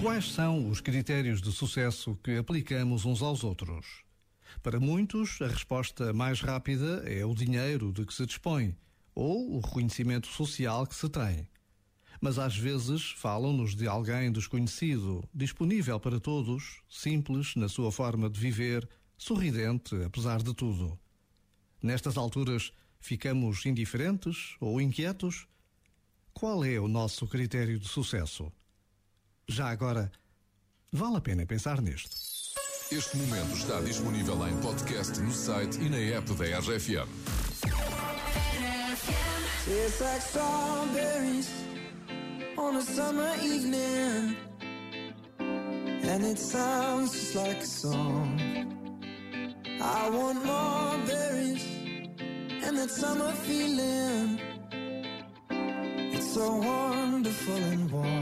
Quais são os critérios de sucesso que aplicamos uns aos outros? Para muitos, a resposta mais rápida é o dinheiro de que se dispõe ou o reconhecimento social que se tem. Mas às vezes falam-nos de alguém desconhecido, disponível para todos, simples na sua forma de viver, sorridente apesar de tudo. Nestas alturas, ficamos indiferentes ou inquietos? Qual é o nosso critério de sucesso? Já agora, vale a pena pensar nisto. Este momento está disponível em podcast no site e na app da RFM. Tastes like strawberries on a summer evening, and it sounds just like a song. I want more berries and that summer feeling. It's so wonderful and warm.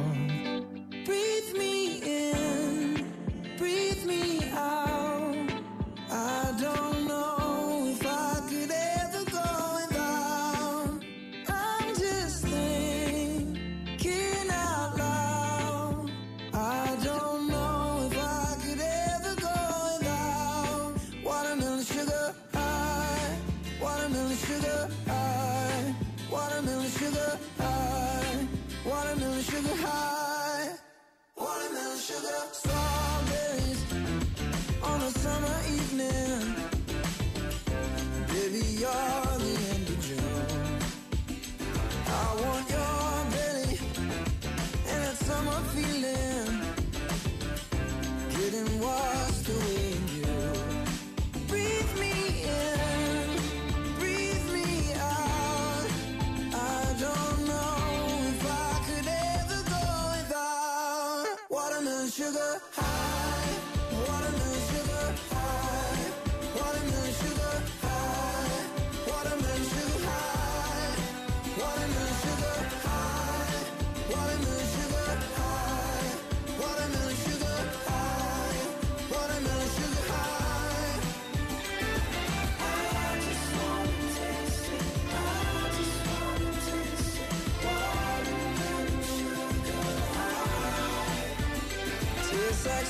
Watermelon sugar sugar high,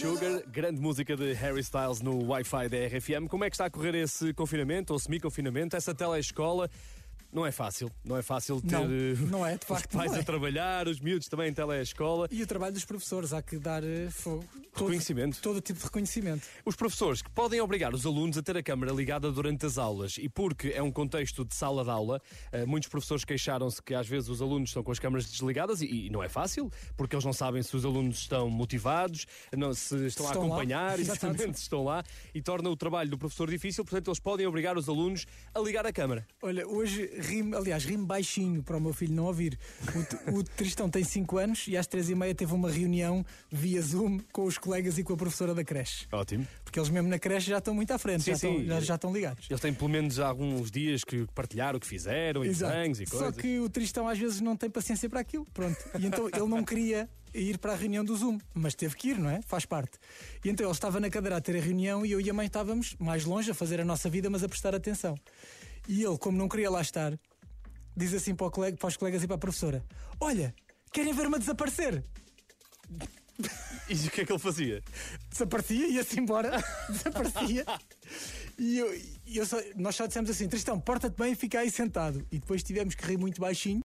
Sugar, grande música de Harry Styles no Wi-Fi da RFM. Como é que está a correr esse confinamento ou semi-confinamento, essa telescola? Não é fácil, não é fácil ter Não, eh, não é, de facto os pais é. a trabalhar, os miúdos também em telescola. E o trabalho dos professores, há que dar eh, fogo. Todo- Reconhecimento. Todo, tipo de reconhecimento. Os professores que podem obrigar os alunos a ter a câmara ligada durante as aulas e porque é um contexto de sala de aula, eh, muitos professores queixaram-se que às vezes os alunos estão com as câmaras desligadas e, e não é fácil, porque eles não sabem se os alunos estão motivados, não, se estão, a estão lá. acompanhar, Exato. exatamente, se estão lá, e torna o trabalho do professor difícil, portanto eles podem obrigar os alunos a ligar a câmara. Olha, hoje rimo, aliás, rimo baixinho para o meu filho não ouvir. O, o Tristão tem 5 anos e às 3 e meia teve uma reunião via Zoom com os colegas e com a professora da creche. Ótimo. Porque eles mesmo na creche já estão muito à frente, Sim, já, sim. Estão, já, já estão ligados. Eles têm pelo menos alguns dias que partilhar o que fizeram, e desenhos e Só coisas. que o Tristão às vezes não tem paciência para aquilo. Pronto. E então ele não queria ir para a reunião do Zoom, mas teve que ir, não é? Faz parte. E então ele estava na cadeira a ter a reunião e eu e a mãe estávamos mais longe a fazer a nossa vida, mas a prestar atenção. E ele, como não queria lá estar, diz assim para, o colega, para os colegas e para a professora: Olha, querem ver-me desaparecer? E o que é que ele fazia? Desaparecia, ia-se embora, desaparecia. E eu, e eu só- nós só dissemos assim: Tristão, porta-te bem e fica aí sentado. E depois tivemos que rir muito baixinho